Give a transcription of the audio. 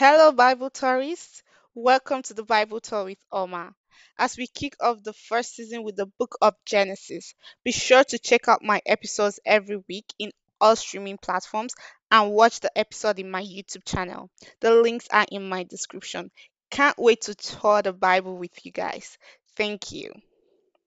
Hello, Bible tourists. Welcome to the Bible Tour with Oma. As we kick off the first season with the book of Genesis, be sure to check out my episodes every week in all streaming platforms and watch the episode in my YouTube channel. The links are in my description. Can't wait to tour the Bible with you guys. Thank you.